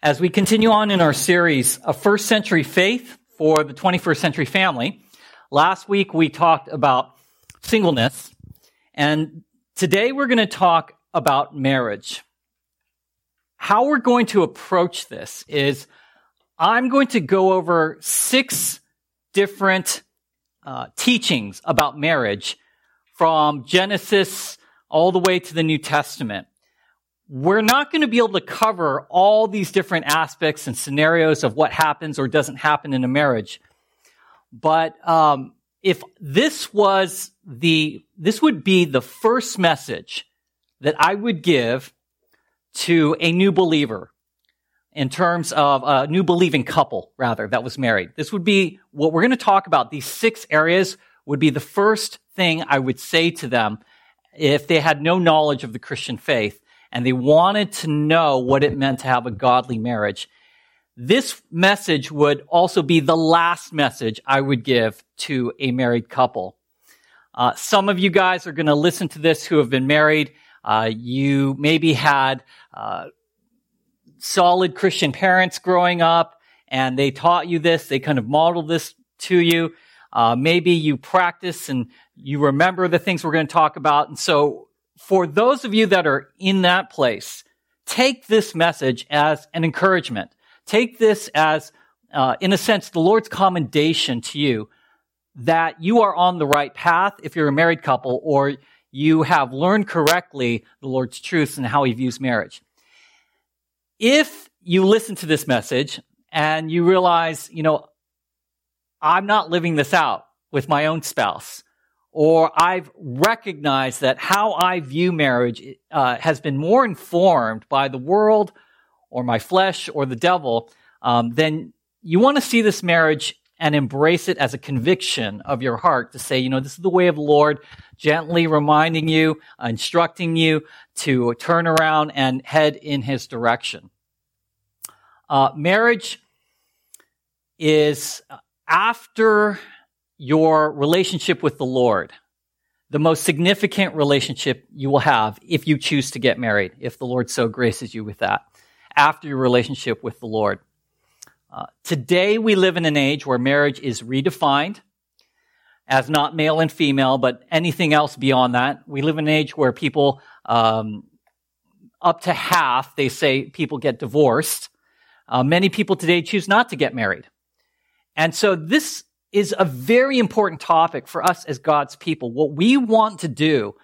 As we continue on in our series, A First Century Faith for the 21st Century Family, last week we talked about singleness, and today we're going to talk about marriage. How we're going to approach this is I'm going to go over six different uh, teachings about marriage from Genesis all the way to the New Testament we're not going to be able to cover all these different aspects and scenarios of what happens or doesn't happen in a marriage. But um, if this was the, this would be the first message that I would give to a new believer in terms of a new believing couple, rather, that was married. This would be what we're going to talk about. These six areas would be the first thing I would say to them if they had no knowledge of the Christian faith and they wanted to know what it meant to have a godly marriage. This message would also be the last message I would give to a married couple. Uh, some of you guys are going to listen to this who have been married. Uh, you maybe had uh, solid Christian parents growing up, and they taught you this. They kind of modeled this to you. Uh, maybe you practice and you remember the things we're going to talk about. And so for those of you that are in that place, take this message as an encouragement. Take this as, uh, in a sense, the Lord's commendation to you that you are on the right path if you're a married couple or you have learned correctly the Lord's truths and how he views marriage. If you listen to this message and you realize, you know, I'm not living this out with my own spouse, or I've recognized that how I view marriage uh, has been more informed by the world or my flesh or the devil, um, then you want to see this marriage and embrace it as a conviction of your heart to say, you know, this is the way of the Lord, gently reminding you, instructing you to turn around and head in his direction. Uh, marriage is after your relationship with the Lord, the most significant relationship you will have if you choose to get married, if the Lord so graces you with that, after your relationship with the Lord. Uh, today, we live in an age where marriage is redefined as not male and female, but anything else beyond that. We live in an age where people, um, up to half, they say people get divorced. Uh, many people today choose not to get married. And so this is a very important topic for us as God's people. What we want to do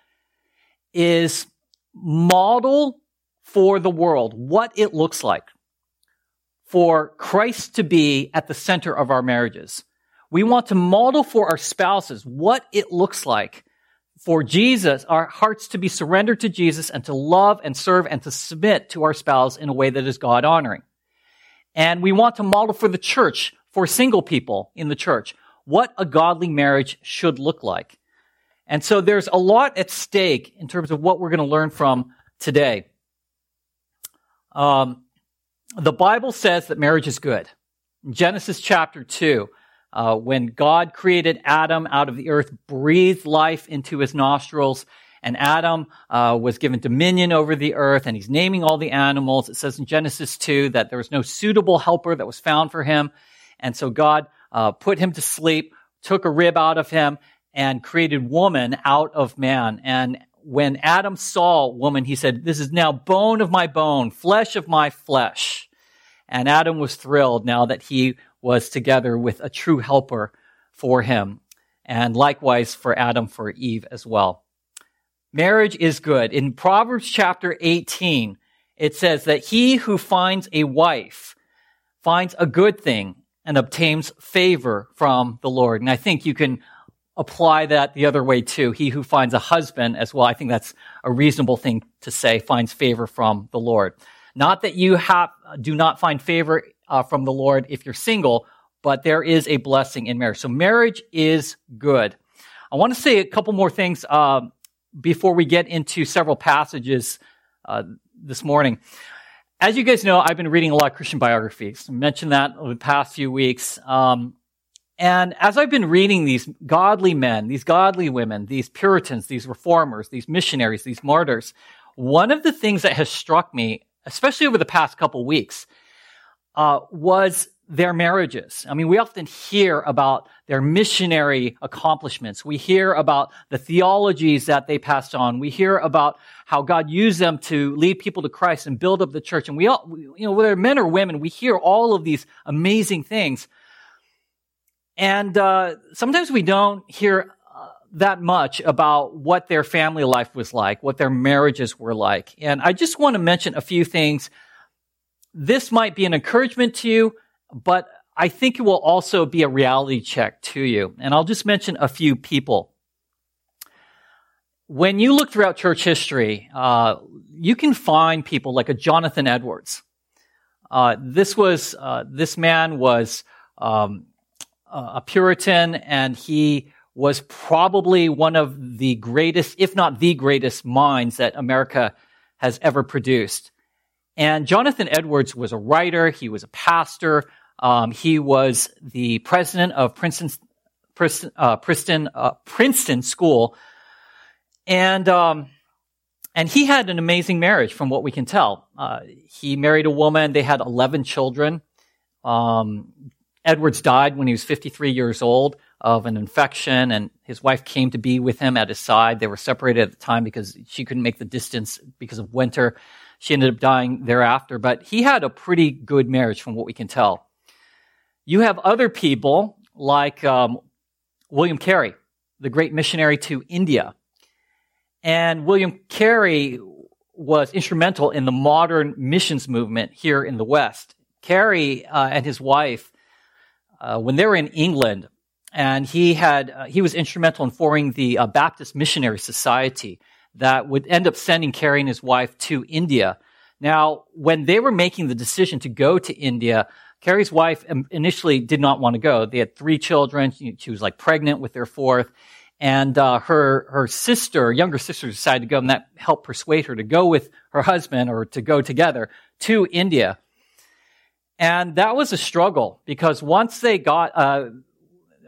is model for the world what it looks like for Christ to be at the center of our marriages. We want to model for our spouses what it looks like for Jesus, our hearts to be surrendered to Jesus and to love and serve and to submit to our spouse in a way that is God honoring. And we want to model for the church for single people in the church what a godly marriage should look like. And so there's a lot at stake in terms of what we're going to learn from today. Um, the Bible says that marriage is good. In Genesis chapter 2, uh, when God created Adam out of the earth, breathed life into his nostrils, and Adam uh, was given dominion over the earth, and he's naming all the animals. It says in Genesis 2 that there was no suitable helper that was found for him. And so God uh, put him to sleep, took a rib out of him, and created woman out of man. And when Adam saw woman, he said, This is now bone of my bone, flesh of my flesh. And Adam was thrilled now that he was together with a true helper for him. And likewise for Adam, for Eve as well. Marriage is good. In Proverbs chapter 18, it says that he who finds a wife finds a good thing and obtains favor from the Lord. And I think you can apply that the other way too. He who finds a husband as well, I think that's a reasonable thing to say, finds favor from the Lord. Not that you have, do not find favor uh, from the Lord if you're single, but there is a blessing in marriage. So marriage is good. I want to say a couple more things uh, before we get into several passages uh, this morning. As you guys know, I've been reading a lot of Christian biographies. I mentioned that over the past few weeks. Um, and as I've been reading these godly men, these godly women, these Puritans, these reformers, these missionaries, these martyrs, one of the things that has struck me, especially over the past couple weeks, uh, was their marriages. I mean, we often hear about their missionary accomplishments. We hear about the theologies that they passed on. We hear about how God used them to lead people to Christ and build up the church. And we all, you know, whether men or women, we hear all of these amazing things. And uh, sometimes we don't hear uh, that much about what their family life was like, what their marriages were like. And I just want to mention a few things. This might be an encouragement to you but I think it will also be a reality check to you. And I'll just mention a few people. When you look throughout church history, uh, you can find people like a Jonathan Edwards. Uh, this was uh, this man was um, a Puritan, and he was probably one of the greatest, if not the greatest, minds that America has ever produced. And Jonathan Edwards was a writer. He was a pastor. Um, he was the president of Princeton, Princeton, uh, Princeton, uh, Princeton School, and um, and he had an amazing marriage, from what we can tell. Uh, he married a woman; they had eleven children. Um, Edwards died when he was 53 years old of an infection, and his wife came to be with him at his side. They were separated at the time because she couldn't make the distance because of winter. She ended up dying thereafter, but he had a pretty good marriage, from what we can tell. You have other people like um, William Carey, the great missionary to India. And William Carey was instrumental in the modern missions movement here in the West. Carey uh, and his wife, uh, when they were in England, and he had uh, he was instrumental in forming the uh, Baptist Missionary Society that would end up sending Carey and his wife to India. Now, when they were making the decision to go to India, Carey's wife initially did not want to go. They had three children. She was like pregnant with their fourth. And uh, her her sister, younger sister, decided to go, and that helped persuade her to go with her husband or to go together to India. And that was a struggle because once they got uh,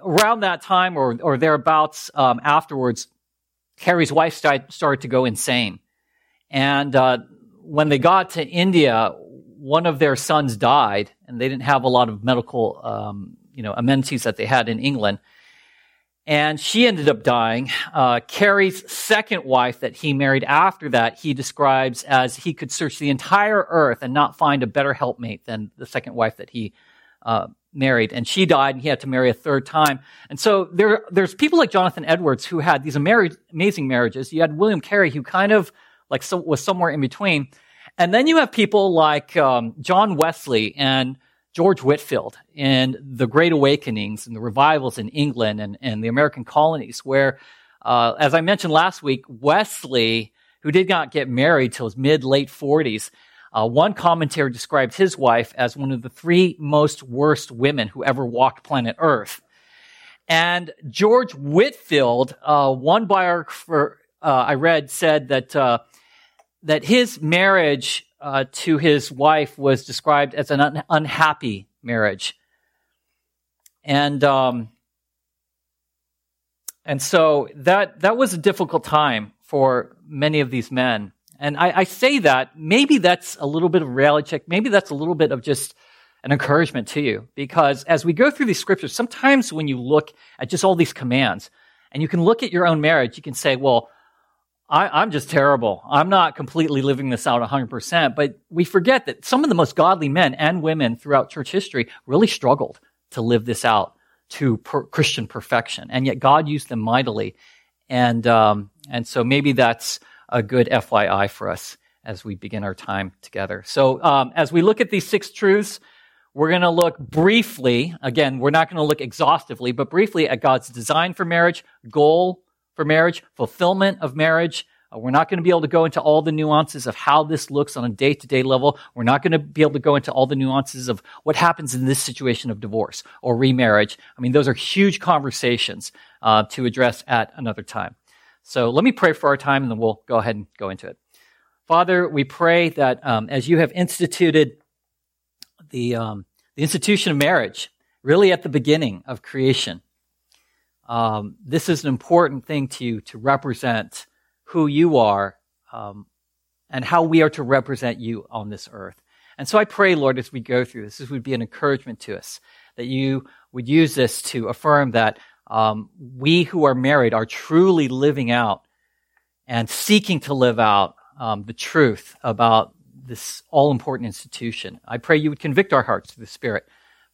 around that time or or thereabouts um, afterwards, Carey's wife started to go insane. And uh, when they got to India, one of their sons died, and they didn't have a lot of medical, um, you know, amenities that they had in England. And she ended up dying. Uh, Carey's second wife that he married after that, he describes as he could search the entire earth and not find a better helpmate than the second wife that he uh, married. And she died, and he had to marry a third time. And so there, there's people like Jonathan Edwards who had these amazing marriages. You had William Carey, who kind of like so, was somewhere in between. And then you have people like um, John Wesley and George Whitefield in the Great Awakenings and the revivals in England and, and the American colonies, where, uh, as I mentioned last week, Wesley, who did not get married till his mid late 40s, uh, one commentator described his wife as one of the three most worst women who ever walked planet Earth. And George Whitefield, uh, one biographer uh, I read said that uh, that his marriage uh, to his wife was described as an un- unhappy marriage. And, um, and so that, that was a difficult time for many of these men. And I, I say that, maybe that's a little bit of reality check. Maybe that's a little bit of just an encouragement to you. Because as we go through these scriptures, sometimes when you look at just all these commands, and you can look at your own marriage, you can say, well, I, am just terrible. I'm not completely living this out 100%, but we forget that some of the most godly men and women throughout church history really struggled to live this out to per- Christian perfection. And yet God used them mightily. And, um, and so maybe that's a good FYI for us as we begin our time together. So, um, as we look at these six truths, we're going to look briefly, again, we're not going to look exhaustively, but briefly at God's design for marriage, goal, for marriage, fulfillment of marriage. Uh, we're not going to be able to go into all the nuances of how this looks on a day to day level. We're not going to be able to go into all the nuances of what happens in this situation of divorce or remarriage. I mean, those are huge conversations uh, to address at another time. So let me pray for our time and then we'll go ahead and go into it. Father, we pray that um, as you have instituted the, um, the institution of marriage, really at the beginning of creation, um, this is an important thing to you to represent who you are um, and how we are to represent you on this earth. And so I pray, Lord, as we go through this, this would be an encouragement to us, that you would use this to affirm that um, we who are married are truly living out and seeking to live out um, the truth about this all important institution. I pray you would convict our hearts through the Spirit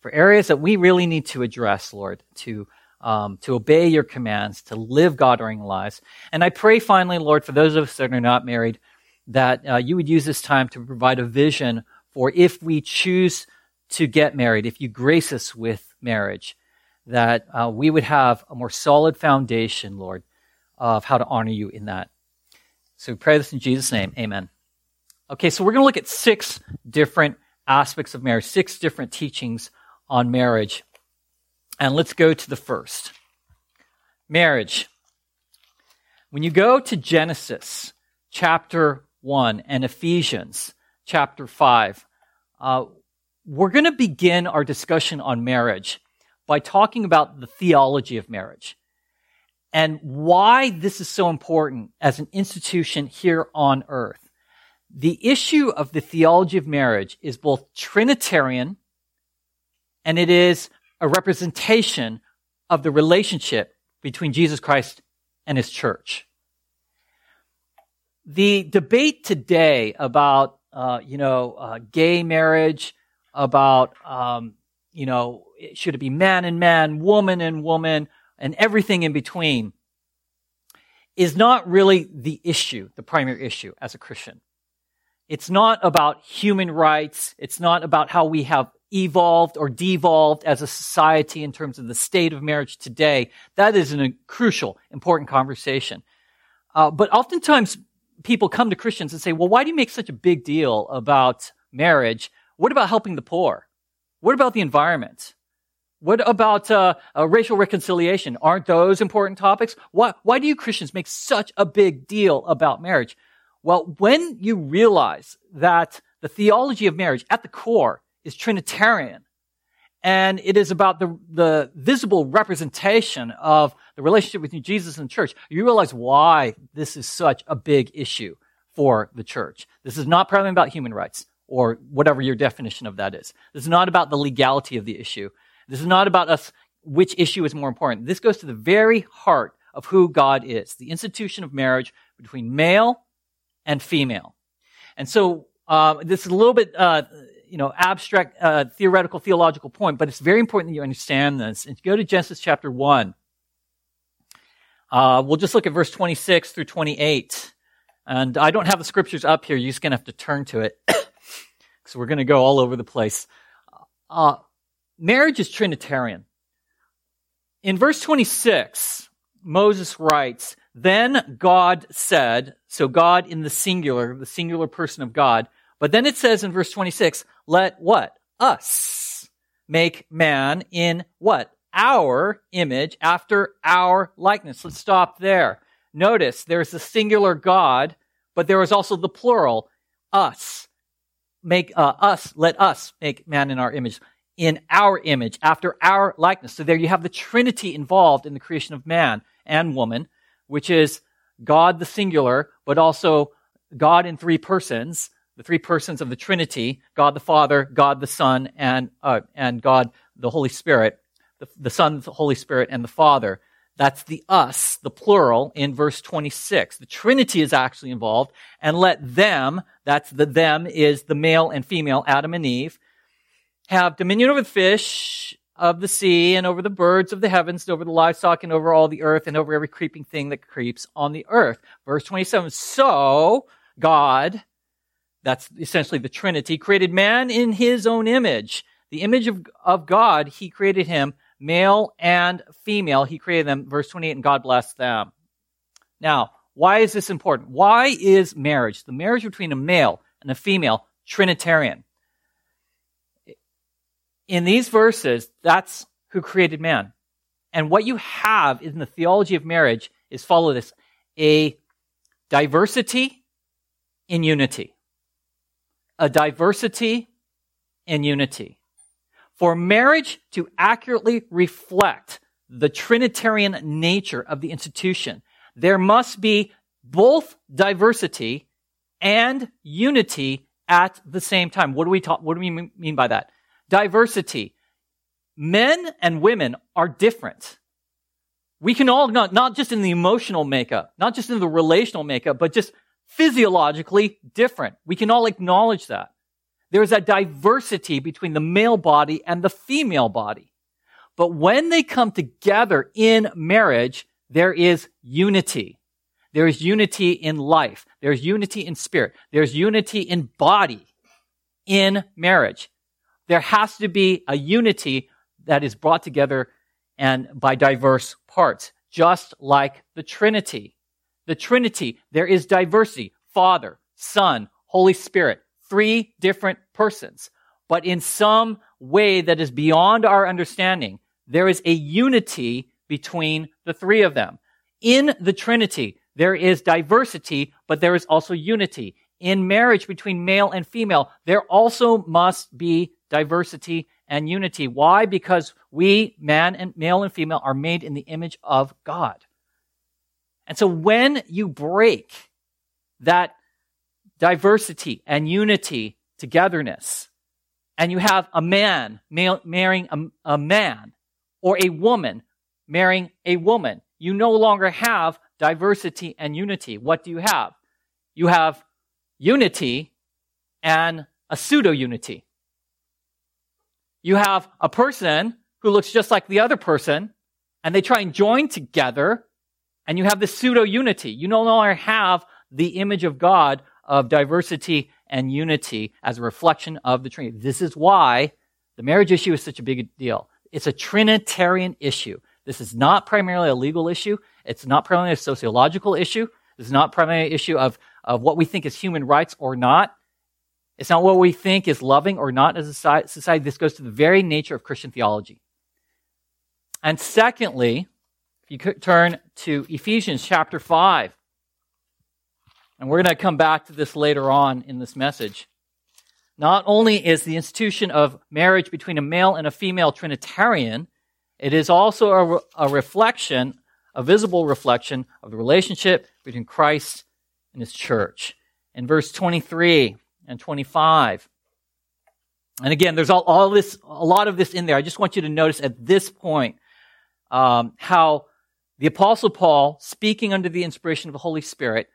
for areas that we really need to address, Lord, to um, to obey your commands, to live God honoring lives. And I pray finally, Lord, for those of us that are not married, that uh, you would use this time to provide a vision for if we choose to get married, if you grace us with marriage, that uh, we would have a more solid foundation, Lord, of how to honor you in that. So we pray this in Jesus' name. Amen. Okay, so we're going to look at six different aspects of marriage, six different teachings on marriage. And let's go to the first marriage. When you go to Genesis chapter 1 and Ephesians chapter 5, uh, we're going to begin our discussion on marriage by talking about the theology of marriage and why this is so important as an institution here on earth. The issue of the theology of marriage is both Trinitarian and it is a representation of the relationship between Jesus Christ and his church. The debate today about, uh, you know, uh, gay marriage, about, um, you know, should it be man and man, woman and woman, and everything in between, is not really the issue, the primary issue as a Christian. It's not about human rights. It's not about how we have evolved or devolved as a society in terms of the state of marriage today. That is a crucial, important conversation. Uh, but oftentimes people come to Christians and say, well, why do you make such a big deal about marriage? What about helping the poor? What about the environment? What about uh, uh, racial reconciliation? Aren't those important topics? Why, why do you Christians make such a big deal about marriage? Well, when you realize that the theology of marriage at the core is Trinitarian, and it is about the, the visible representation of the relationship between Jesus and the church, you realize why this is such a big issue for the church. This is not primarily about human rights or whatever your definition of that is. This is not about the legality of the issue. This is not about us, which issue is more important. This goes to the very heart of who God is, the institution of marriage between male and female. And so, uh, this is a little bit, uh, you know, abstract, uh, theoretical, theological point, but it's very important that you understand this. And go to Genesis chapter 1. Uh, we'll just look at verse 26 through 28. And I don't have the scriptures up here. You're just going to have to turn to it. so we're going to go all over the place. Uh, marriage is Trinitarian. In verse 26, Moses writes, Then God said, so God in the singular, the singular person of God, but then it says in verse 26, let what? Us make man in what? Our image after our likeness. Let's stop there. Notice there's the singular God, but there is also the plural, us. Make uh, us, let us make man in our image in our image, after our likeness. So there you have the Trinity involved in the creation of man and woman, which is God the singular, but also God in three persons, the three persons of the Trinity, God the Father, God the Son, and, uh, and God the Holy Spirit, the, the Son, the Holy Spirit, and the Father. That's the us, the plural, in verse 26. The Trinity is actually involved, and let them, that's the them is the male and female, Adam and Eve, have dominion over the fish of the sea and over the birds of the heavens and over the livestock and over all the earth and over every creeping thing that creeps on the earth. Verse 27. So God, that's essentially the Trinity, created man in his own image. The image of, of God, he created him, male and female. He created them. Verse 28, and God blessed them. Now, why is this important? Why is marriage, the marriage between a male and a female, Trinitarian? in these verses, that's who created man. And what you have in the theology of marriage is follow this a diversity in unity. A diversity in unity. For marriage to accurately reflect the Trinitarian nature of the institution, there must be both diversity and unity at the same time. What do we talk, what do we mean by that? Diversity. Men and women are different. We can all, not, not just in the emotional makeup, not just in the relational makeup, but just physiologically different. We can all acknowledge that. There's a diversity between the male body and the female body. But when they come together in marriage, there is unity. There is unity in life. There's unity in spirit. There's unity in body in marriage. There has to be a unity that is brought together and by diverse parts, just like the Trinity. The Trinity, there is diversity. Father, Son, Holy Spirit, three different persons. But in some way that is beyond our understanding, there is a unity between the three of them. In the Trinity, there is diversity, but there is also unity. In marriage between male and female, there also must be diversity and unity. Why? Because we, man and male and female, are made in the image of God. And so when you break that diversity and unity, togetherness, and you have a man marrying a, a man or a woman marrying a woman, you no longer have diversity and unity. What do you have? You have unity and a pseudo unity. You have a person who looks just like the other person, and they try and join together, and you have this pseudo unity. You no longer have the image of God of diversity and unity as a reflection of the Trinity. This is why the marriage issue is such a big deal. It's a Trinitarian issue. This is not primarily a legal issue. It's not primarily a sociological issue. This is not primarily an issue of, of what we think is human rights or not. It's not what we think is loving or not as a society. This goes to the very nature of Christian theology. And secondly, if you could turn to Ephesians chapter 5, and we're going to come back to this later on in this message. Not only is the institution of marriage between a male and a female Trinitarian, it is also a, a reflection, a visible reflection of the relationship between Christ and his church. In verse 23, and 25. And again, there's all, all this, a lot of this in there. I just want you to notice at this point um, how the Apostle Paul, speaking under the inspiration of the Holy Spirit,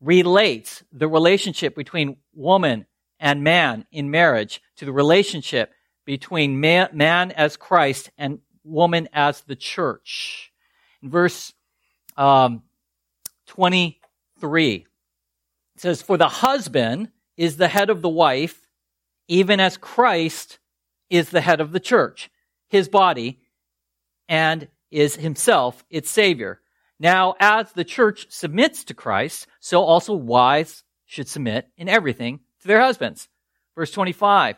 relates the relationship between woman and man in marriage to the relationship between man, man as Christ and woman as the church. In verse um, 23, it says, For the husband is the head of the wife, even as Christ is the head of the church, his body, and is himself its savior. Now, as the church submits to Christ, so also wives should submit in everything to their husbands. Verse 25.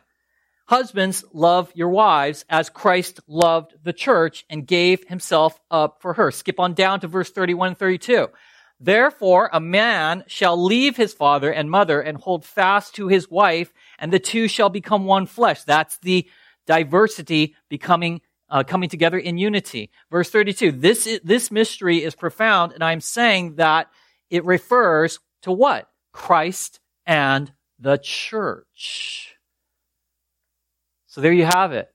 Husbands, love your wives as Christ loved the church and gave himself up for her. Skip on down to verse 31 and 32. Therefore, a man shall leave his father and mother and hold fast to his wife, and the two shall become one flesh. That's the diversity becoming uh, coming together in unity. Verse 32. This is, this mystery is profound, and I'm saying that it refers to what? Christ and the church. So there you have it.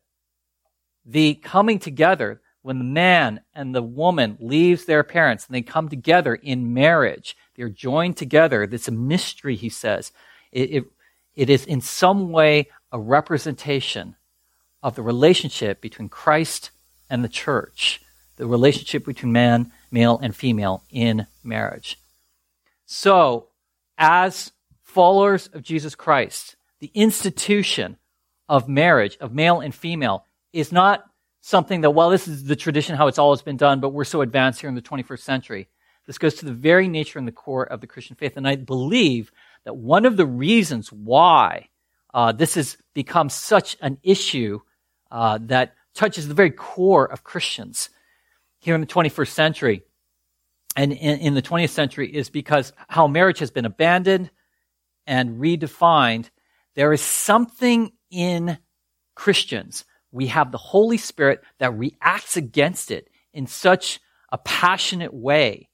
The coming together, when the man and the woman leaves their parents and they come together in marriage, they're joined together. It's a mystery, he says. It, it, it is in some way a representation of the relationship between Christ and the church, the relationship between man, male, and female in marriage. So, as followers of Jesus Christ, the institution of marriage, of male and female, is not something that, well, this is the tradition, how it's always been done, but we're so advanced here in the 21st century. This goes to the very nature and the core of the Christian faith. And I believe that one of the reasons why uh, this has become such an issue uh, that touches the very core of Christians here in the 21st century and in, in the 20th century is because how marriage has been abandoned and redefined. There is something in Christians we have the Holy Spirit that reacts against it in such a passionate way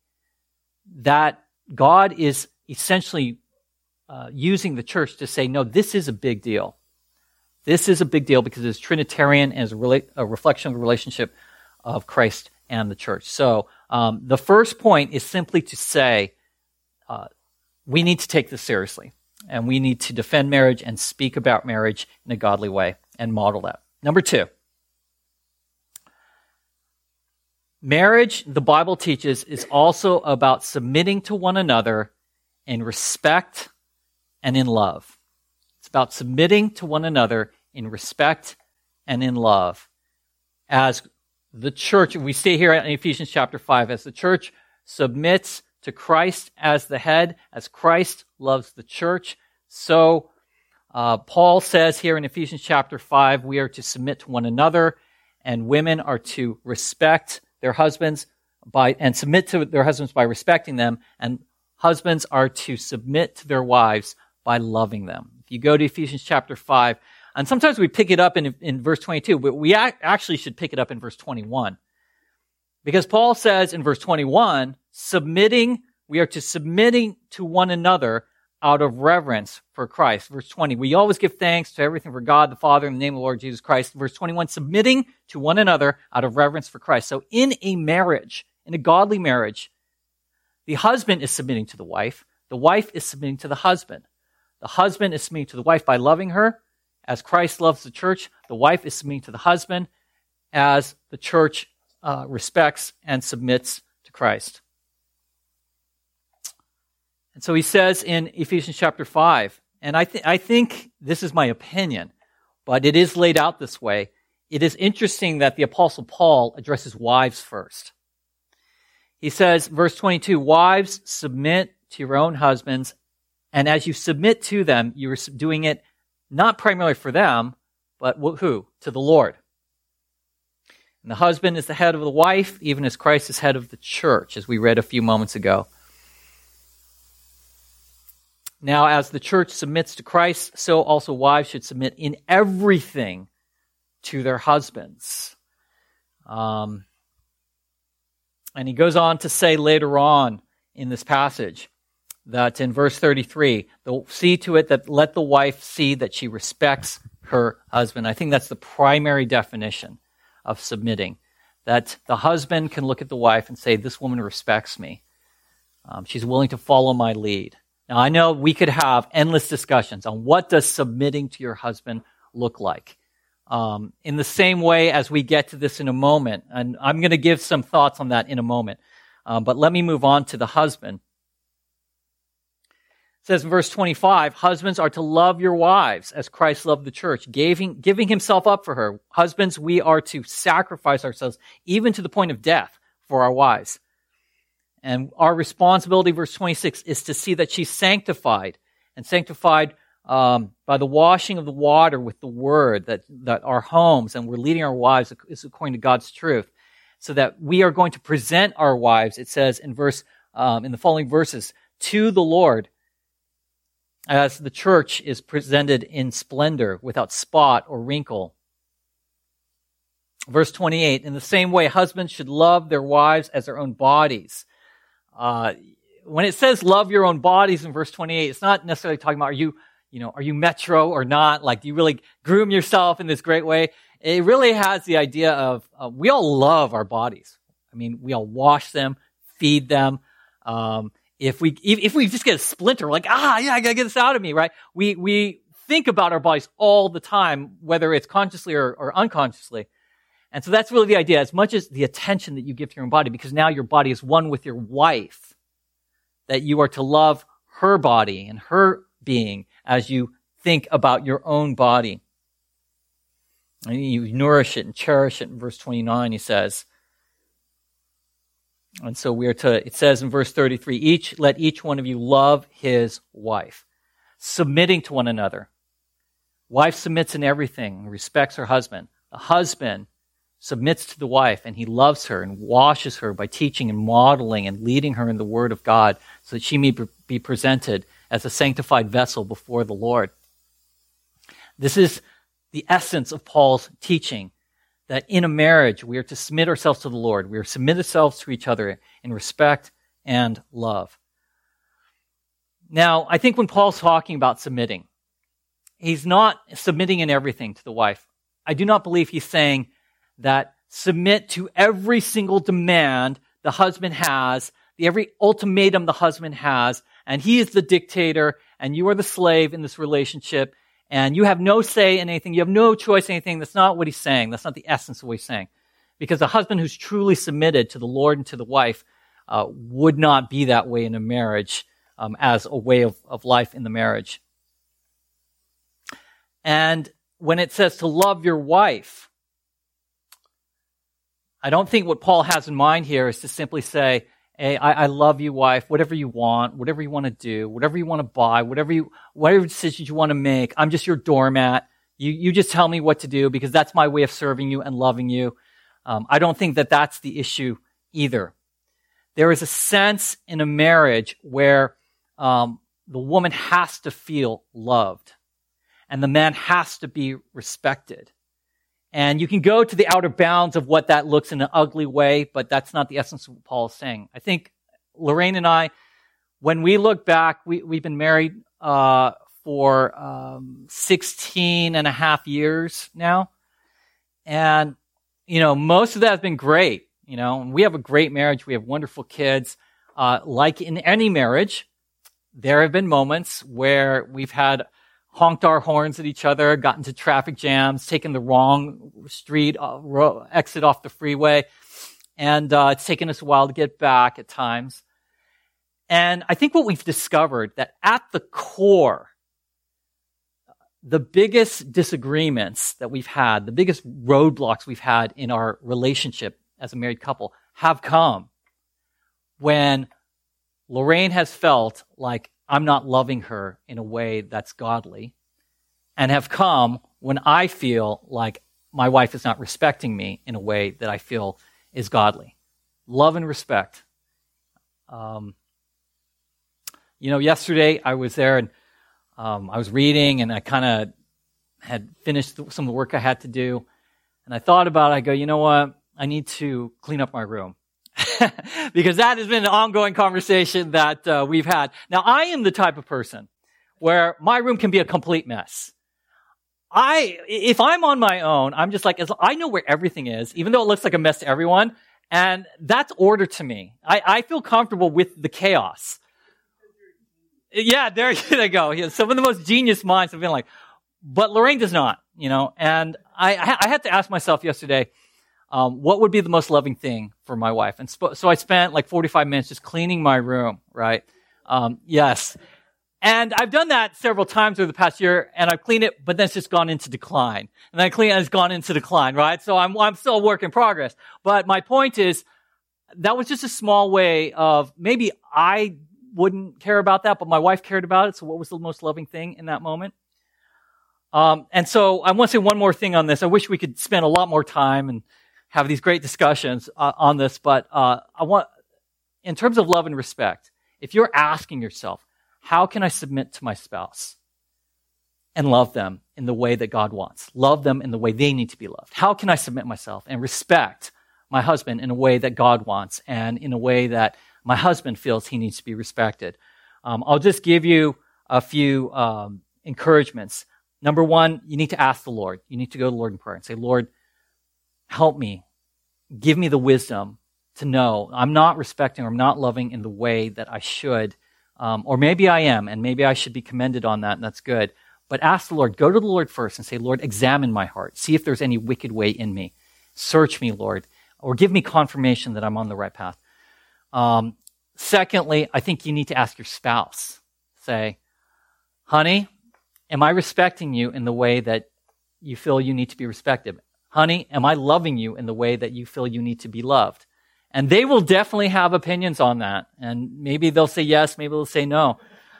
that God is essentially uh, using the church to say, no, this is a big deal. This is a big deal because it's Trinitarian and is a, a reflection of the relationship of Christ and the church. So um, the first point is simply to say uh, we need to take this seriously and we need to defend marriage and speak about marriage in a godly way and model that. Number two, marriage, the Bible teaches, is also about submitting to one another in respect and in love. About submitting to one another in respect and in love. As the church, we see here in Ephesians chapter 5, as the church submits to Christ as the head, as Christ loves the church, so uh, Paul says here in Ephesians chapter 5, we are to submit to one another, and women are to respect their husbands by, and submit to their husbands by respecting them, and husbands are to submit to their wives by loving them. You go to Ephesians chapter 5, and sometimes we pick it up in, in verse 22, but we actually should pick it up in verse 21. Because Paul says in verse 21, submitting, we are to submitting to one another out of reverence for Christ. Verse 20, we always give thanks to everything for God the Father in the name of the Lord Jesus Christ. Verse 21, submitting to one another out of reverence for Christ. So in a marriage, in a godly marriage, the husband is submitting to the wife. The wife is submitting to the husband. The husband is submitting to the wife by loving her as Christ loves the church. The wife is submitting to the husband as the church uh, respects and submits to Christ. And so he says in Ephesians chapter 5, and I, th- I think this is my opinion, but it is laid out this way. It is interesting that the Apostle Paul addresses wives first. He says, verse 22, Wives, submit to your own husbands, and as you submit to them, you're doing it not primarily for them, but who? To the Lord. And the husband is the head of the wife, even as Christ is head of the church, as we read a few moments ago. Now, as the church submits to Christ, so also wives should submit in everything to their husbands. Um, and he goes on to say later on in this passage that in verse 33, see to it that let the wife see that she respects her husband. I think that's the primary definition of submitting. That the husband can look at the wife and say, This woman respects me. Um, she's willing to follow my lead. Now, I know we could have endless discussions on what does submitting to your husband look like. Um, in the same way as we get to this in a moment, and I'm going to give some thoughts on that in a moment. Um, but let me move on to the husband. Says in verse 25, husbands are to love your wives as Christ loved the church, giving, giving himself up for her. Husbands, we are to sacrifice ourselves even to the point of death for our wives. And our responsibility, verse 26, is to see that she's sanctified and sanctified um, by the washing of the water with the word, that, that our homes and we're leading our wives is according to God's truth. So that we are going to present our wives, it says in verse, um, in the following verses, to the Lord as the church is presented in splendor without spot or wrinkle. Verse 28, in the same way, husbands should love their wives as their own bodies. Uh, when it says love your own bodies in verse 28, it's not necessarily talking about are you, you know, are you metro or not? Like, do you really groom yourself in this great way? It really has the idea of uh, we all love our bodies. I mean, we all wash them, feed them. Um, if we if we just get a splinter, like, ah, yeah, I gotta get this out of me, right? We we think about our bodies all the time, whether it's consciously or, or unconsciously. And so that's really the idea, as much as the attention that you give to your own body, because now your body is one with your wife, that you are to love her body and her being as you think about your own body. And you nourish it and cherish it in verse 29, he says. And so we are to, it says in verse 33, each, let each one of you love his wife, submitting to one another. Wife submits in everything, respects her husband. The husband submits to the wife and he loves her and washes her by teaching and modeling and leading her in the word of God so that she may be presented as a sanctified vessel before the Lord. This is the essence of Paul's teaching that in a marriage we are to submit ourselves to the Lord. We are to submit ourselves to each other in respect and love. Now, I think when Paul's talking about submitting, he's not submitting in everything to the wife. I do not believe he's saying that submit to every single demand the husband has, the every ultimatum the husband has, and he is the dictator and you are the slave in this relationship and you have no say in anything. You have no choice in anything. That's not what he's saying. That's not the essence of what he's saying. Because a husband who's truly submitted to the Lord and to the wife uh, would not be that way in a marriage um, as a way of, of life in the marriage. And when it says to love your wife, I don't think what Paul has in mind here is to simply say, I, I love you, wife, whatever you want, whatever you want to do, whatever you want to buy, whatever you, whatever decisions you want to make. I'm just your doormat. You, you just tell me what to do because that's my way of serving you and loving you. Um, I don't think that that's the issue either. There is a sense in a marriage where um, the woman has to feel loved and the man has to be respected. And you can go to the outer bounds of what that looks in an ugly way, but that's not the essence of what Paul is saying. I think Lorraine and I, when we look back, we, we've been married uh, for um, 16 and a half years now. And, you know, most of that has been great. You know, we have a great marriage. We have wonderful kids. Uh, like in any marriage, there have been moments where we've had honked our horns at each other, got into traffic jams, taken the wrong street, uh, exit off the freeway. And uh, it's taken us a while to get back at times. And I think what we've discovered that at the core, the biggest disagreements that we've had, the biggest roadblocks we've had in our relationship as a married couple have come when Lorraine has felt like I'm not loving her in a way that's godly, and have come when I feel like my wife is not respecting me in a way that I feel is godly. Love and respect. Um, you know, yesterday I was there and um, I was reading and I kind of had finished some of the work I had to do. And I thought about it. I go, you know what? I need to clean up my room. because that has been an ongoing conversation that uh, we've had. Now, I am the type of person where my room can be a complete mess. I, if I'm on my own, I'm just like, I know where everything is, even though it looks like a mess to everyone. And that's order to me. I, I feel comfortable with the chaos. Yeah, there you go. Some of the most genius minds have been like, but Lorraine does not, you know, and I, I had to ask myself yesterday, um, what would be the most loving thing for my wife? And sp- so I spent like 45 minutes just cleaning my room, right? Um, yes. And I've done that several times over the past year, and I've cleaned it, but then it's just gone into decline. And then I clean it, and it's gone into decline, right? So I'm, I'm still a work in progress. But my point is, that was just a small way of maybe I wouldn't care about that, but my wife cared about it. So what was the most loving thing in that moment? Um, and so I want to say one more thing on this. I wish we could spend a lot more time and have these great discussions uh, on this, but uh, I want, in terms of love and respect, if you're asking yourself, how can I submit to my spouse and love them in the way that God wants? Love them in the way they need to be loved. How can I submit myself and respect my husband in a way that God wants and in a way that my husband feels he needs to be respected? Um, I'll just give you a few um, encouragements. Number one, you need to ask the Lord. You need to go to the Lord in prayer and say, Lord, help me, give me the wisdom to know I'm not respecting or I'm not loving in the way that I should. Um, or maybe I am, and maybe I should be commended on that, and that's good. But ask the Lord, go to the Lord first and say, Lord, examine my heart. See if there's any wicked way in me. Search me, Lord, or give me confirmation that I'm on the right path. Um, secondly, I think you need to ask your spouse. Say, honey, am I respecting you in the way that you feel you need to be respected? Honey, am I loving you in the way that you feel you need to be loved? And they will definitely have opinions on that. And maybe they'll say yes, maybe they'll say no.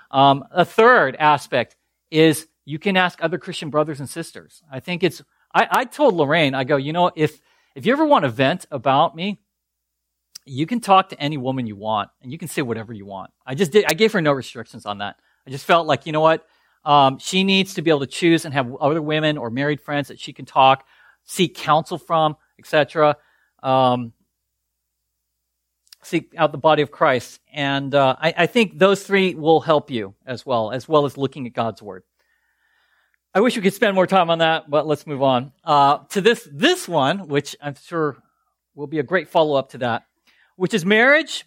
Um, a third aspect is you can ask other Christian brothers and sisters. I think it's, I, I told Lorraine, I go, you know, if, if you ever want to vent about me, you can talk to any woman you want and you can say whatever you want. I just did, I gave her no restrictions on that. I just felt like, you know what? Um, she needs to be able to choose and have other women or married friends that she can talk seek counsel from, etc. Um, seek out the body of Christ. And uh, I, I, think those three will help you as well, as well as looking at God's word. I wish we could spend more time on that, but let's move on uh, to this this one, which I'm sure will be a great follow up to that, which is marriage.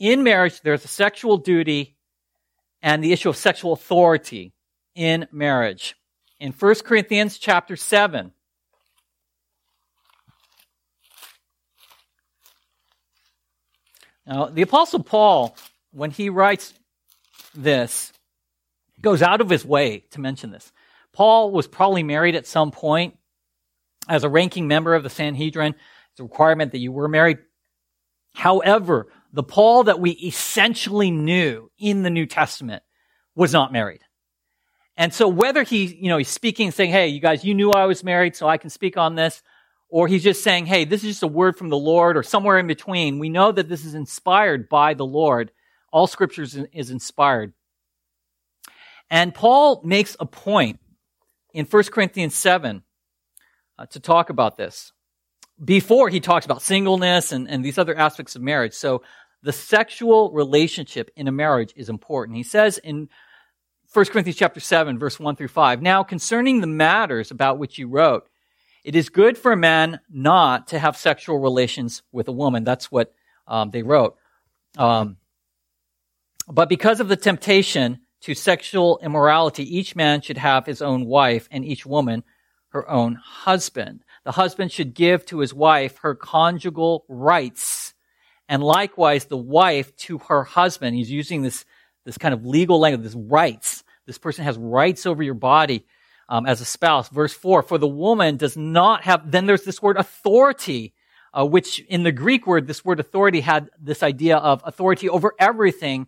In marriage, there's a sexual duty and the issue of sexual authority in marriage. In 1 Corinthians chapter 7, Now, the Apostle Paul, when he writes this, goes out of his way to mention this. Paul was probably married at some point as a ranking member of the Sanhedrin. It's a requirement that you were married. However, the Paul that we essentially knew in the New Testament was not married. And so whether he, you know, he's speaking saying, Hey, you guys, you knew I was married, so I can speak on this, or he's just saying, hey, this is just a word from the Lord, or somewhere in between. We know that this is inspired by the Lord. All scripture is inspired. And Paul makes a point in 1 Corinthians 7 uh, to talk about this. Before he talks about singleness and, and these other aspects of marriage. So the sexual relationship in a marriage is important. He says in 1 Corinthians chapter 7, verse 1 through 5, Now concerning the matters about which you wrote, it is good for a man not to have sexual relations with a woman. That's what um, they wrote. Um, but because of the temptation to sexual immorality, each man should have his own wife and each woman her own husband. The husband should give to his wife her conjugal rights and likewise the wife to her husband. He's using this, this kind of legal language, this rights. This person has rights over your body um, as a spouse. Verse 4, for the woman does not have, then there's this word authority, uh, which in the Greek word, this word authority had this idea of authority over everything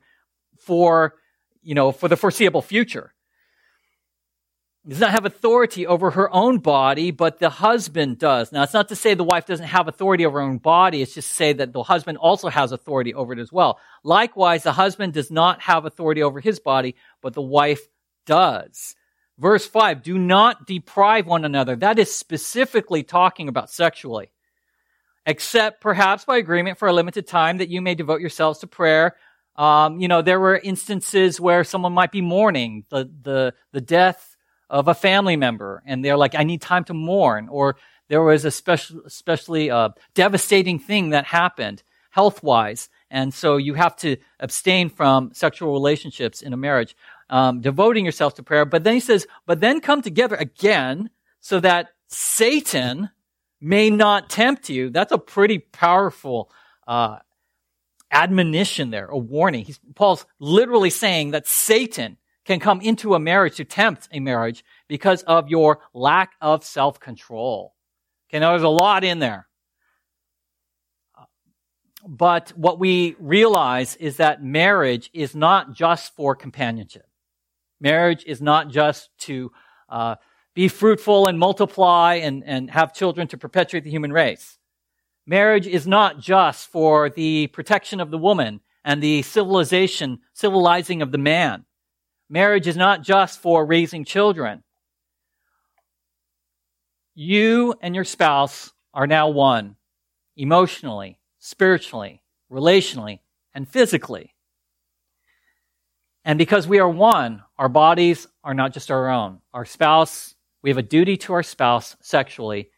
for, you know, for the foreseeable future. Does not have authority over her own body, but the husband does. Now, it's not to say the wife doesn't have authority over her own body. It's just to say that the husband also has authority over it as well. Likewise, the husband does not have authority over his body, but the wife does. Verse 5, do not deprive one another. That is specifically talking about sexually. Except perhaps by agreement for a limited time that you may devote yourselves to prayer. Um, you know, there were instances where someone might be mourning the, the, the death of a family member and they're like, I need time to mourn. Or there was a special, especially uh, devastating thing that happened health wise. And so you have to abstain from sexual relationships in a marriage um, devoting yourself to prayer. But then he says, but then come together again so that Satan may not tempt you. That's a pretty powerful uh, admonition there, a warning. He's, Paul's literally saying that Satan can come into a marriage to tempt a marriage because of your lack of self-control. Okay, now there's a lot in there. But what we realize is that marriage is not just for companionship. Marriage is not just to uh, be fruitful and multiply and, and have children to perpetuate the human race. Marriage is not just for the protection of the woman and the civilization, civilizing of the man. Marriage is not just for raising children. You and your spouse are now one emotionally, spiritually, relationally, and physically. And because we are one, our bodies are not just our own. Our spouse, we have a duty to our spouse sexually,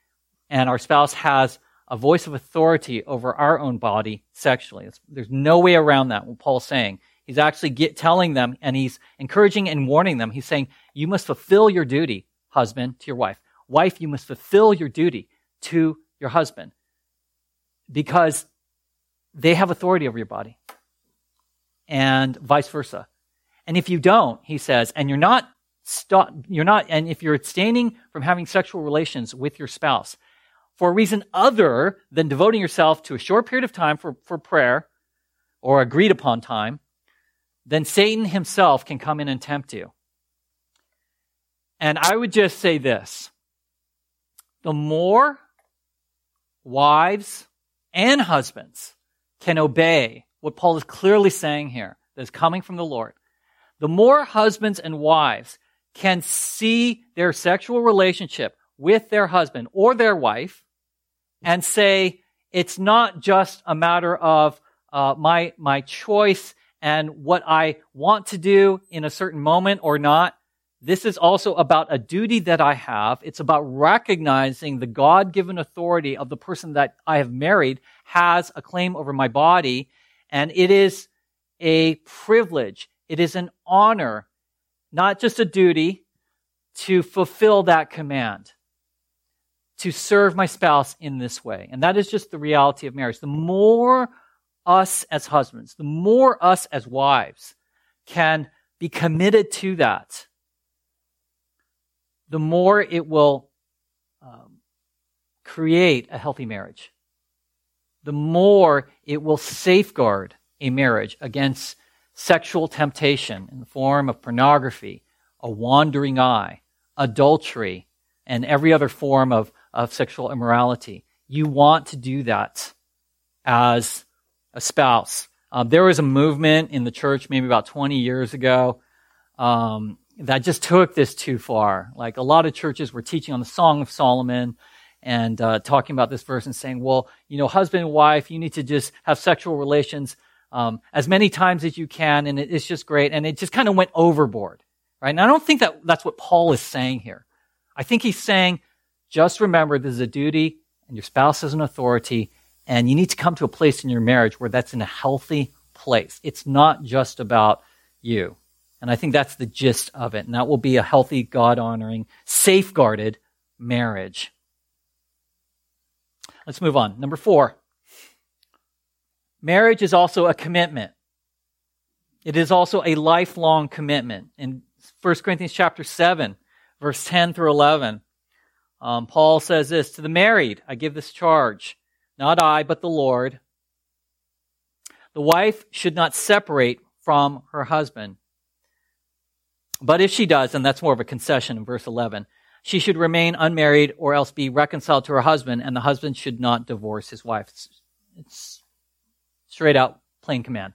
and our spouse has a voice of authority over our own body sexually. There's no way around that, what Paul's saying. He's actually get, telling them and he's encouraging and warning them. He's saying, you must fulfill your duty, husband, to your wife. Wife, you must fulfill your duty to your husband because they have authority over your body and vice versa. And if you don't, he says, and you're not stop, you're not, and if you're abstaining from having sexual relations with your spouse for a reason other than devoting yourself to a short period of time for, for prayer or agreed upon time, then Satan himself can come in and tempt you. And I would just say this the more wives and husbands can obey what Paul is clearly saying here, that is coming from the Lord, the more husbands and wives can see their sexual relationship with their husband or their wife and say, it's not just a matter of uh, my my choice and what I want to do in a certain moment or not. This is also about a duty that I have. It's about recognizing the God given authority of the person that I have married has a claim over my body. And it is a privilege. It is an honor, not just a duty to fulfill that command, to serve my spouse in this way. And that is just the reality of marriage. The more us as husbands, the more us as wives can be committed to that, the more it will um, create a healthy marriage. The more it will safeguard a marriage against sexual temptation in the form of pornography, a wandering eye, adultery, and every other form of, of sexual immorality. You want to do that as a spouse. Um, there was a movement in the church maybe about 20 years ago um, that just took this too far. Like a lot of churches were teaching on the Song of Solomon and uh, talking about this verse and saying, well, you know, husband and wife, you need to just have sexual relations um, as many times as you can, and it's just great. And it just kind of went overboard, right? And I don't think that that's what Paul is saying here. I think he's saying, just remember this is a duty, and your spouse is an authority, and you need to come to a place in your marriage where that's in a healthy place. It's not just about you. And I think that's the gist of it. And that will be a healthy, God honoring, safeguarded marriage. Let's move on. Number four. Marriage is also a commitment. It is also a lifelong commitment. In 1 Corinthians chapter 7, verse 10 through 11, um, Paul says this To the married, I give this charge, not I, but the Lord. The wife should not separate from her husband. But if she does, and that's more of a concession in verse 11, she should remain unmarried or else be reconciled to her husband, and the husband should not divorce his wife. It's, it's straight out plain command.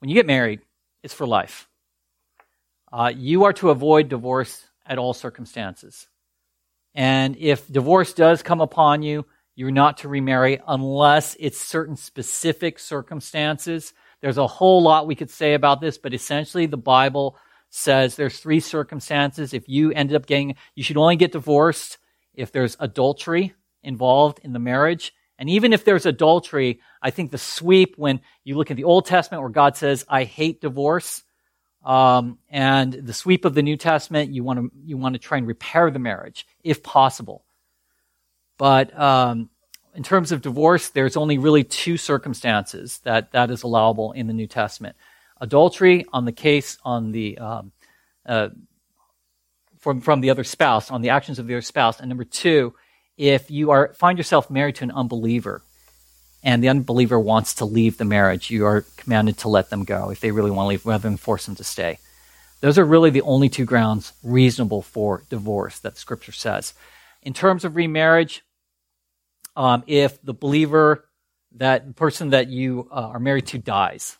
When you get married, it's for life. Uh, you are to avoid divorce at all circumstances. And if divorce does come upon you, you're not to remarry unless it's certain specific circumstances. There's a whole lot we could say about this, but essentially the Bible says there's three circumstances. If you ended up getting, you should only get divorced if there's adultery involved in the marriage. And even if there's adultery, I think the sweep when you look at the Old Testament where God says, I hate divorce, um, and the sweep of the New Testament, you want to you want to try and repair the marriage if possible. But um, in terms of divorce, there's only really two circumstances that that is allowable in the New Testament: adultery on the case on the um, uh, from from the other spouse on the actions of the other spouse, and number two, if you are find yourself married to an unbeliever and the unbeliever wants to leave the marriage, you are commanded to let them go if they really want to leave, rather than force them to stay. Those are really the only two grounds reasonable for divorce that Scripture says. In terms of remarriage, um, if the believer, that person that you uh, are married to dies,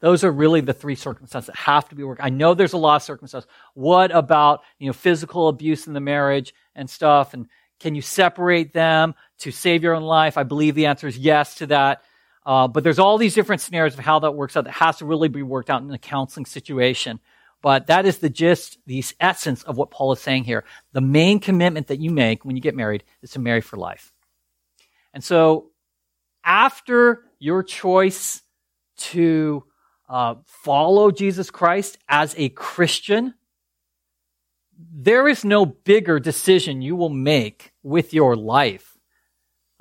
those are really the three circumstances that have to be worked. I know there's a lot of circumstances. What about you know physical abuse in the marriage and stuff, and can you separate them to save your own life? I believe the answer is yes to that. Uh, but there's all these different scenarios of how that works out that has to really be worked out in a counseling situation. But that is the gist, the essence of what Paul is saying here. The main commitment that you make when you get married is to marry for life. And so after your choice to uh, follow Jesus Christ as a Christian, there is no bigger decision you will make with your life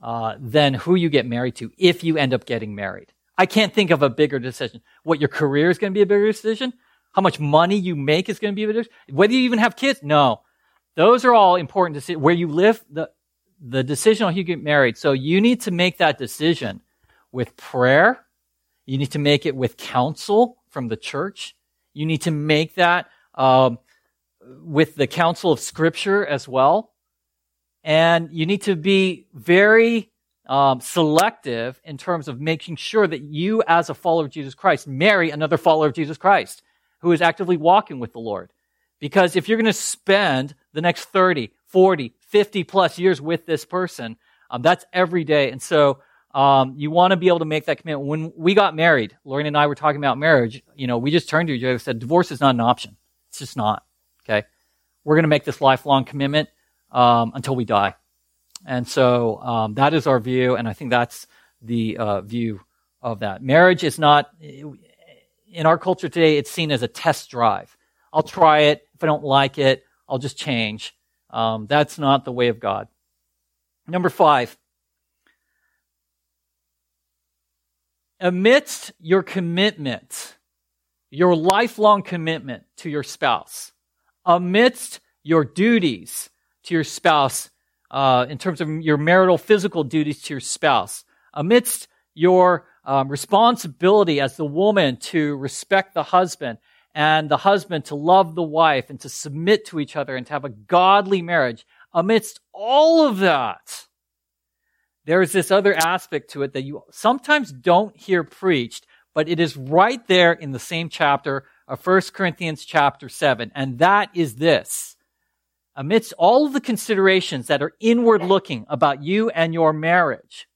uh, than who you get married to if you end up getting married. I can't think of a bigger decision. What your career is going to be a bigger decision. How much money you make is going to be a bigger decision. Whether you even have kids. No. Those are all important decisions. Where you live, the, the decision on who you get married. So you need to make that decision with prayer. You need to make it with counsel from the church. You need to make that um, with the counsel of Scripture as well. And you need to be very um, selective in terms of making sure that you, as a follower of Jesus Christ, marry another follower of Jesus Christ who is actively walking with the Lord. Because if you're going to spend the next 30, 40, 50 plus years with this person, um, that's every day. And so Um, you want to be able to make that commitment. When we got married, Lauren and I were talking about marriage. You know, we just turned to each other and said, divorce is not an option. It's just not. Okay. We're going to make this lifelong commitment, um, until we die. And so, um, that is our view. And I think that's the, uh, view of that. Marriage is not, in our culture today, it's seen as a test drive. I'll try it. If I don't like it, I'll just change. Um, that's not the way of God. Number five, amidst your commitment, your lifelong commitment to your spouse, amidst your duties to your spouse, uh, in terms of your marital physical duties to your spouse, amidst your um, responsibility as the woman to respect the husband and the husband to love the wife and to submit to each other and to have a godly marriage, amidst all of that, there is this other aspect to it that you sometimes don't hear preached, but it is right there in the same chapter of 1 Corinthians chapter 7. And that is this. Amidst all of the considerations that are inward looking about you and your marriage,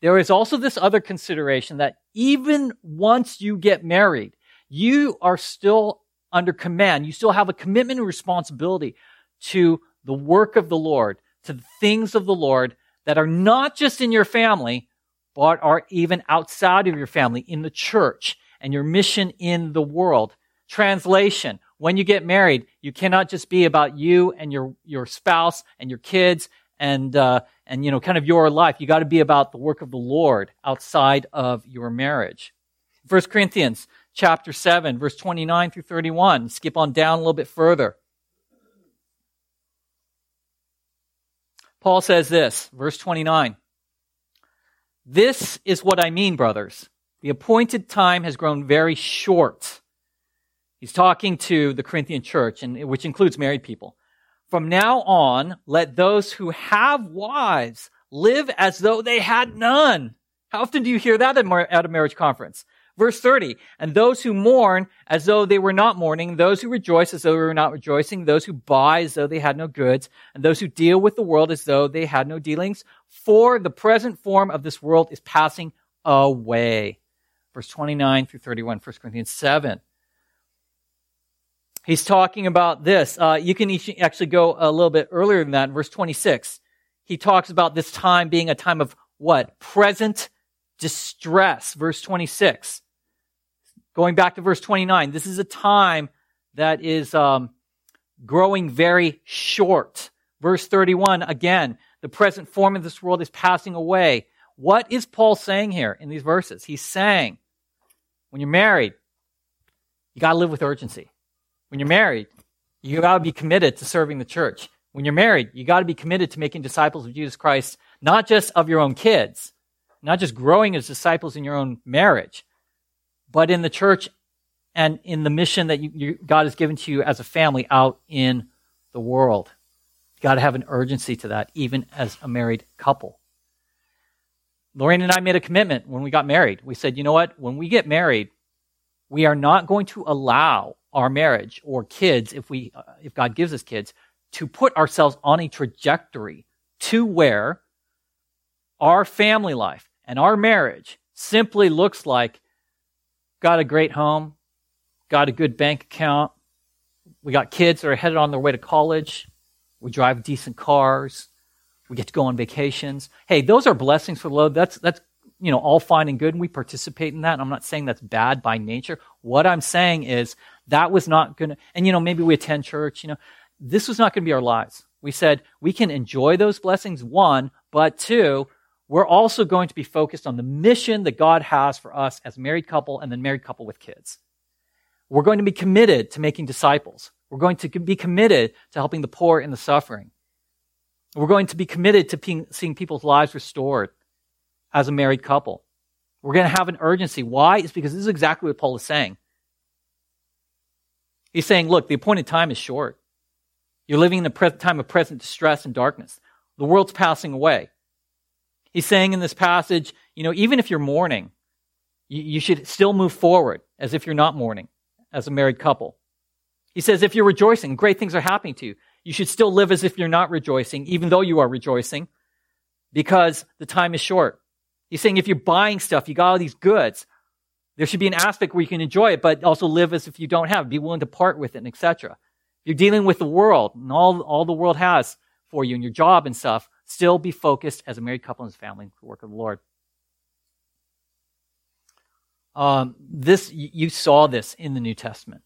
there is also this other consideration that even once you get married, you are still under command. You still have a commitment and responsibility to the work of the Lord, to the things of the Lord that are not just in your family, but are even outside of your family, in the church and your mission in the world. Translation. When you get married, you cannot just be about you and your, your spouse and your kids and, uh, and, you know, kind of your life. You got to be about the work of the Lord outside of your marriage. First Corinthians chapter 7, verse 29 through 31. Skip on down a little bit further. Paul says this, verse 29. This is what I mean, brothers. The appointed time has grown very short. He's talking to the Corinthian church, and, which includes married people. From now on, let those who have wives live as though they had none. How often do you hear that at a marriage conference? Verse 30, and those who mourn as though they were not mourning, those who rejoice as though they were not rejoicing, those who buy as though they had no goods, and those who deal with the world as though they had no dealings. For the present form of this world is passing away. Verse 29 through 31, 1 Corinthians 7. He's talking about this. Uh, you can actually go a little bit earlier than that in verse 26. He talks about this time being a time of what? Present distress. Verse 26. Going back to verse 29, this is a time that is um, growing very short. Verse 31, again, the present form of this world is passing away. What is Paul saying here in these verses? He's saying, when you're married, you got to live with urgency. When you're married, you got to be committed to serving the church. When you're married, you got to be committed to making disciples of Jesus Christ, not just of your own kids, not just growing as disciples in your own marriage, but in the church and in the mission that you, you, God has given to you as a family out in the world. You got to have an urgency to that, even as a married couple. Lorraine and I made a commitment when we got married. We said, you know what? When we get married, we are not going to allow our marriage or kids, if we, uh, if God gives us kids, to put ourselves on a trajectory to where our family life and our marriage simply looks like got a great home, got a good bank account, we got kids that are headed on their way to college, we drive decent cars, we get to go on vacations. Hey, those are blessings for the Lord. That's that's you know all fine and good, and we participate in that. And I'm not saying that's bad by nature. What I'm saying is that was not going to. And you know maybe we attend church. You know this was not going to be our lives. We said we can enjoy those blessings. One, but two, we're also going to be focused on the mission that God has for us as married couple and then married couple with kids. We're going to be committed to making disciples. We're going to be committed to helping the poor and the suffering. We're going to be committed to seeing people's lives restored as a married couple. We're going to have an urgency. Why? It's because this is exactly what Paul is saying. He's saying, look, the appointed time is short. You're living in the time of present distress and darkness. The world's passing away. He's saying in this passage, you know, even if you're mourning, you, you should still move forward as if you're not mourning as a married couple. He says, if you're rejoicing, great things are happening to you. You should still live as if you're not rejoicing, even though you are rejoicing, because the time is short. He's saying if you're buying stuff, you got all these goods. There should be an aspect where you can enjoy it, but also live as if you don't have. Be willing to part with it, and etc. You're dealing with the world and all, all the world has for you and your job and stuff. Still be focused as a married couple and his family, the work of the Lord. Um, this you saw this in the New Testament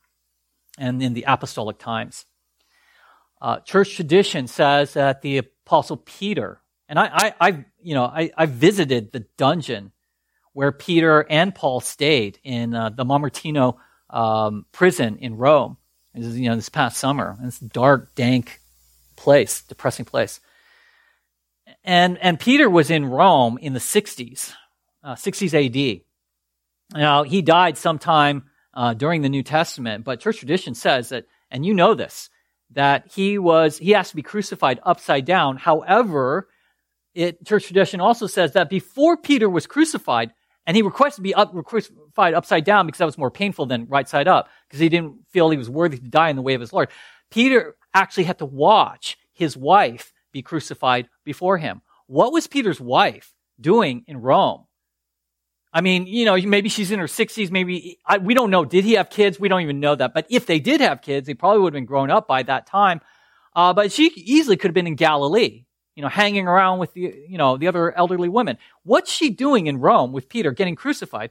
and in the apostolic times. Uh, church tradition says that the apostle Peter, and I, I, I you know, I, I, visited the dungeon where Peter and Paul stayed in uh, the Mamertino um, prison in Rome. This is, you know, this past summer. It's a dark, dank place, depressing place. And, and Peter was in Rome in the 60s, uh, 60s AD. Now, he died sometime uh, during the New Testament, but church tradition says that, and you know this, that he was, he has to be crucified upside down. However, it, church tradition also says that before Peter was crucified, and he requested to be up, crucified upside down because that was more painful than right side up, because he didn't feel he was worthy to die in the way of his Lord. Peter actually had to watch his wife be crucified before him. What was Peter's wife doing in Rome? I mean, you know, maybe she's in her 60s, maybe, I, we don't know. Did he have kids? We don't even know that. But if they did have kids, they probably would have been grown up by that time. Uh, but she easily could have been in Galilee, you know, hanging around with the, you know, the other elderly women. What's she doing in Rome with Peter getting crucified?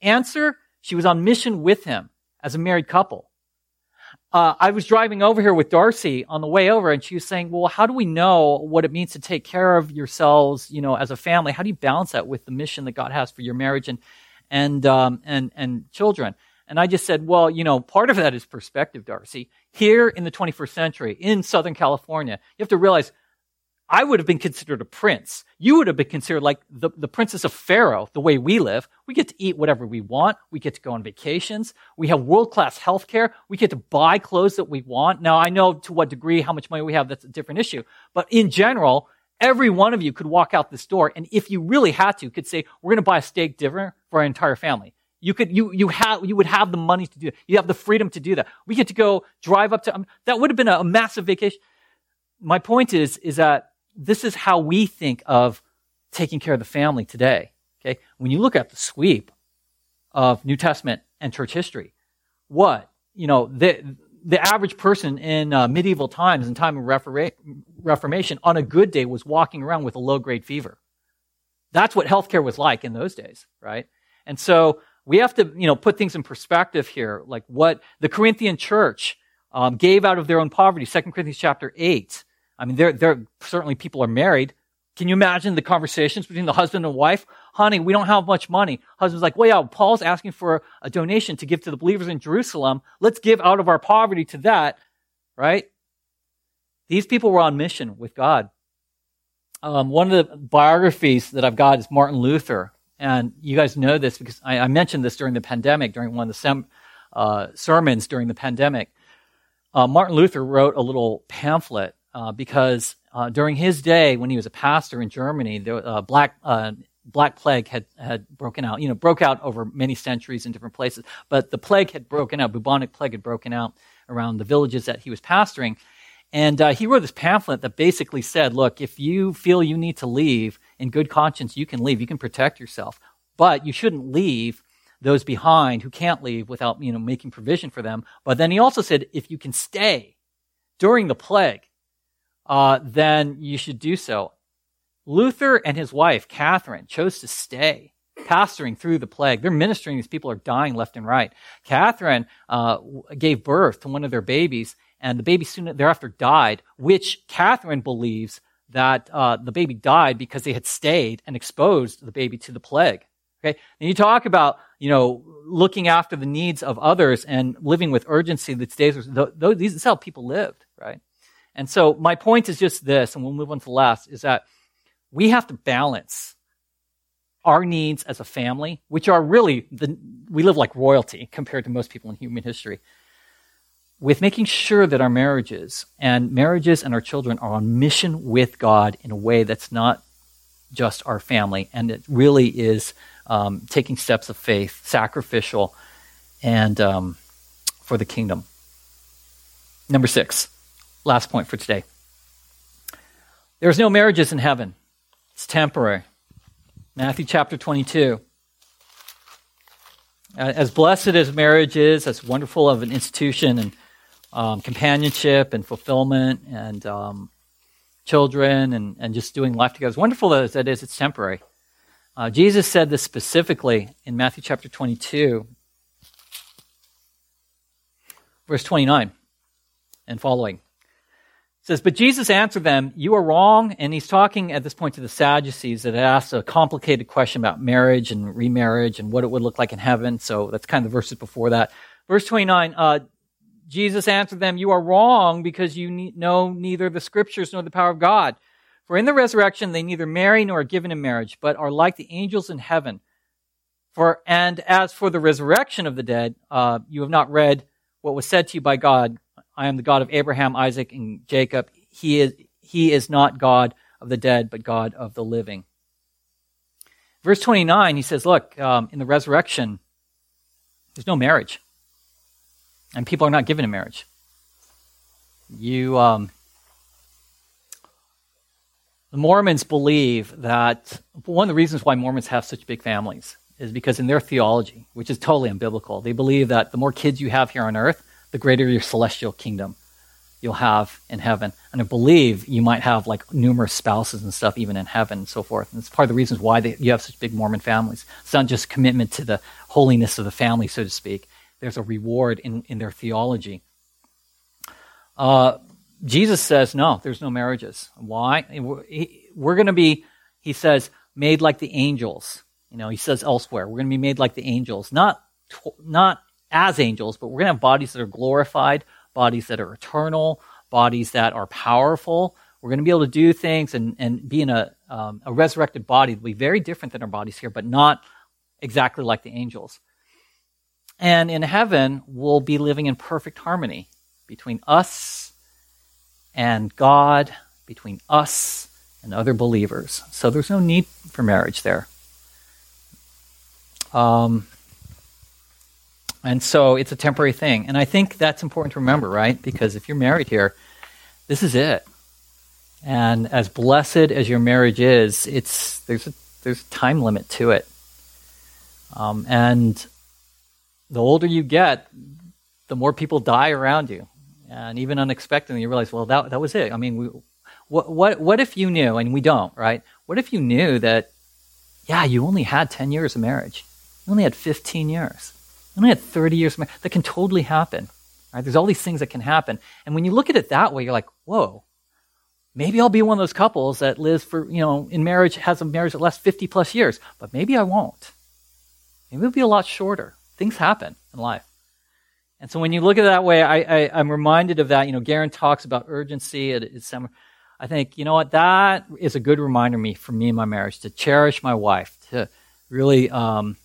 Answer, she was on mission with him as a married couple. Uh, I was driving over here with Darcy on the way over, and she was saying, "Well, how do we know what it means to take care of yourselves, you know, as a family? How do you balance that with the mission that God has for your marriage and and um, and and children?" And I just said, "Well, you know, part of that is perspective, Darcy. Here in the 21st century, in Southern California, you have to realize I would have been considered a prince. You would have been considered like the, the princess of Pharaoh, the way we live. We get to eat whatever we want. We get to go on vacations. We have world class health care. We get to buy clothes that we want. Now, I know to what degree, how much money we have, that's a different issue. But in general, every one of you could walk out this door and if you really had to, could say, we're going to buy a steak dinner for our entire family. You could, you, you have, you would have the money to do it. You have the freedom to do that. We get to go drive up to, um, that would have been a, a massive vacation. My point is, is that this is how we think of taking care of the family today. Okay? When you look at the sweep of New Testament and church history, what? You know, the, the average person in uh, medieval times, in time of Reformation, on a good day was walking around with a low grade fever. That's what healthcare was like in those days, right? And so we have to, you know, put things in perspective here, like what the Corinthian church um, gave out of their own poverty. 2 Corinthians chapter 8 I mean, there, there certainly people are married. Can you imagine the conversations between the husband and wife? Honey, we don't have much money. Husband's like, well, yeah, Paul's asking for a donation to give to the believers in Jerusalem. Let's give out of our poverty to that, right? These people were on mission with God. Um, one of the biographies that I've got is Martin Luther. And you guys know this because I, I mentioned this during the pandemic, during one of the sem- uh, sermons during the pandemic. Uh, Martin Luther wrote a little pamphlet uh, because uh, during his day, when he was a pastor in Germany, the uh, black uh, black plague had had broken out. You know, broke out over many centuries in different places, but the plague had broken out. Bubonic plague had broken out around the villages that he was pastoring. And uh, he wrote this pamphlet that basically said, look, if you feel you need to leave in good conscience, you can leave. You can protect yourself. But you shouldn't leave those behind who can't leave without, you know, making provision for them. But then he also said, if you can stay during the plague, uh, then you should do so. Luther and his wife, Catherine, chose to stay, pastoring through the plague. They're ministering. These people are dying left and right. Catherine uh, gave birth to one of their babies, and the baby soon thereafter died, which Catherine believes that uh, the baby died because they had stayed and exposed the baby to the plague. Okay, and you talk about you know looking after the needs of others and living with urgency. These days, these is how people lived? And so my point is just this, and we'll move on to the last, is that we have to balance our needs as a family, which are really, the, we live like royalty compared to most people in human history, with making sure that our marriages and marriages and our children are on mission with God in a way that's not just our family, and it really is um, taking steps of faith, sacrificial, and um, for the kingdom. Number six. Last point for today. There's no marriages in heaven. It's temporary. Matthew chapter 22. As blessed as marriage is, as wonderful of an institution and um, companionship and fulfillment and um, children and, and just doing life together, as wonderful as that is, it's temporary. Uh, Jesus said this specifically in Matthew chapter 22, verse 29 and following says, But Jesus answered them, You are wrong. And he's talking at this point to the Sadducees that asked a complicated question about marriage and remarriage and what it would look like in heaven. So that's kind of the verses before that. Verse 29, uh, Jesus answered them, You are wrong because you ne- know neither the scriptures nor the power of God. For in the resurrection they neither marry nor are given in marriage, but are like the angels in heaven. For and as for the resurrection of the dead, uh, you have not read what was said to you by God I am the God of Abraham, Isaac, and Jacob. He is, he is not God of the dead, but God of the living. Verse 29, he says, Look, um, in the resurrection, there's no marriage. And people are not given a marriage. You, um, the Mormons believe that one of the reasons why Mormons have such big families is because in their theology, which is totally unbiblical, they believe that the more kids you have here on earth, the greater your celestial kingdom you'll have in heaven. And I believe you might have like numerous spouses and stuff even in heaven and so forth. And it's part of the reasons why they, you have such big Mormon families. It's not just commitment to the holiness of the family, so to speak. There's a reward in, in their theology. Uh, Jesus says, no, there's no marriages. Why? We're going to be, he says, made like the angels. You know, he says elsewhere, we're going to be made like the angels. Not, not as angels, but we're going to have bodies that are glorified, bodies that are eternal, bodies that are powerful. We're going to be able to do things and, and be in a, um, a resurrected body that will be very different than our bodies here, but not exactly like the angels. And in heaven, we'll be living in perfect harmony between us and God, between us and other believers. So there's no need for marriage there. Um, and so it's a temporary thing. And I think that's important to remember, right? Because if you're married here, this is it. And as blessed as your marriage is, it's there's a there's a time limit to it. Um, and the older you get, the more people die around you, and even unexpectedly, you realize, well, that that was it. I mean, we, what what what if you knew, and we don't, right? What if you knew that, yeah, you only had ten years of marriage, you only had fifteen years, only had 30 years. That can totally happen. Right? There's all these things that can happen. And when you look at it that way, you're like, whoa, maybe I'll be one of those couples that lives for, you know, in marriage, has a marriage that lasts 50 plus years, but maybe I won't. Maybe it'll be a lot shorter. Things happen in life. And so when you look at it that way, I, I, am reminded of that. You know, Garen talks about urgency at seminar. I think, you know what, that is a good reminder me for me in my marriage to cherish my wife, to really um,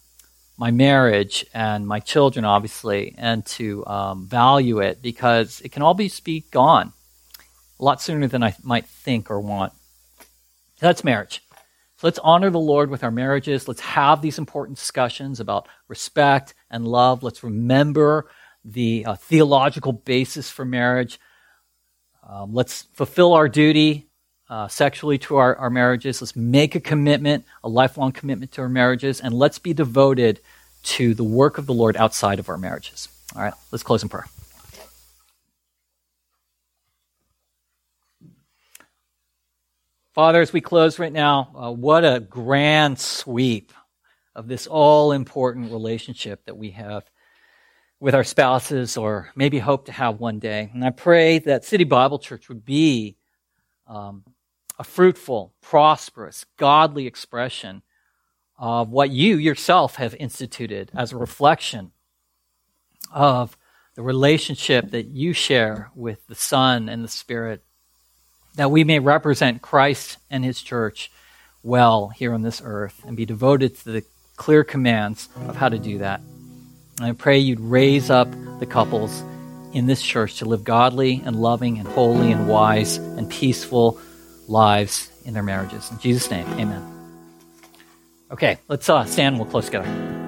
my marriage and my children, obviously, and to um, value it because it can all be, be gone a lot sooner than I might think or want. That's marriage. So let's honor the Lord with our marriages. Let's have these important discussions about respect and love. Let's remember the uh, theological basis for marriage. Um, let's fulfill our duty uh, sexually to our, our marriages. Let's make a commitment, a lifelong commitment to our marriages, and let's be devoted to the work of the Lord outside of our marriages. All right, let's close in prayer. Father, as we close right now, uh, what a grand sweep of this all important relationship that we have with our spouses or maybe hope to have one day. And I pray that City Bible Church would be um, a fruitful, prosperous, godly expression of what you yourself have instituted as a reflection of the relationship that you share with the Son and the Spirit, that we may represent Christ and His church well here on this earth and be devoted to the clear commands of how to do that. And I pray you'd raise up the couples in this church to live godly and loving and holy and wise and peaceful lives in their marriages. In Jesus' name, amen. Okay, let's uh, stand and we'll close together.